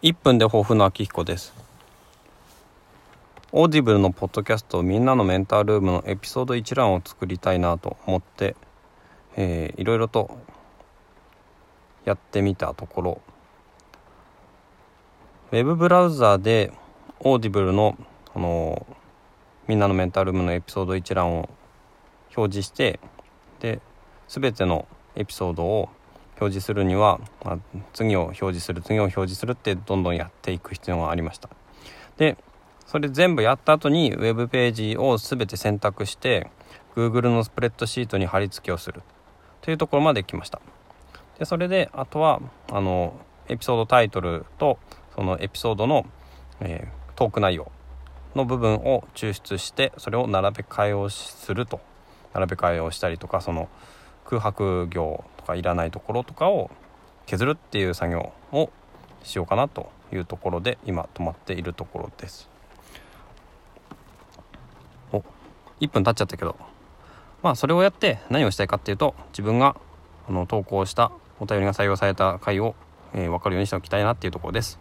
1分で抱負の秋彦です。 Audible のポッドキャストみんなのメンタールームのエピソード一覧を作りたいなと思って、えー、いろいろとやってみたところ。ウェブブラウザーで Audible のあのみんなのメンタルームのエピソード一覧を表示してで全てのエピソードを表示するには、まあ、次を表示する次を表示するってどんどんやっていく必要がありました。でそれ全部やった後にウェブページを全て選択して Google のスプレッドシートに貼り付けをする。というところまで来ました。でそれであとはあのエピソードタイトルとそのエピソードの、えー、トーク内容の部分を抽出してそれを並べ替えをすると。並べ替えをしたりとかその空白行とかいらないところとかを削るっていう作業をしようかなというところで今止まっているところです。お1分経っちゃったけど。まあそれをやって何をしたいかっていうと自分があの投稿したお便りが採用された回を、えー、分かるようにしておきたいなっていうところです。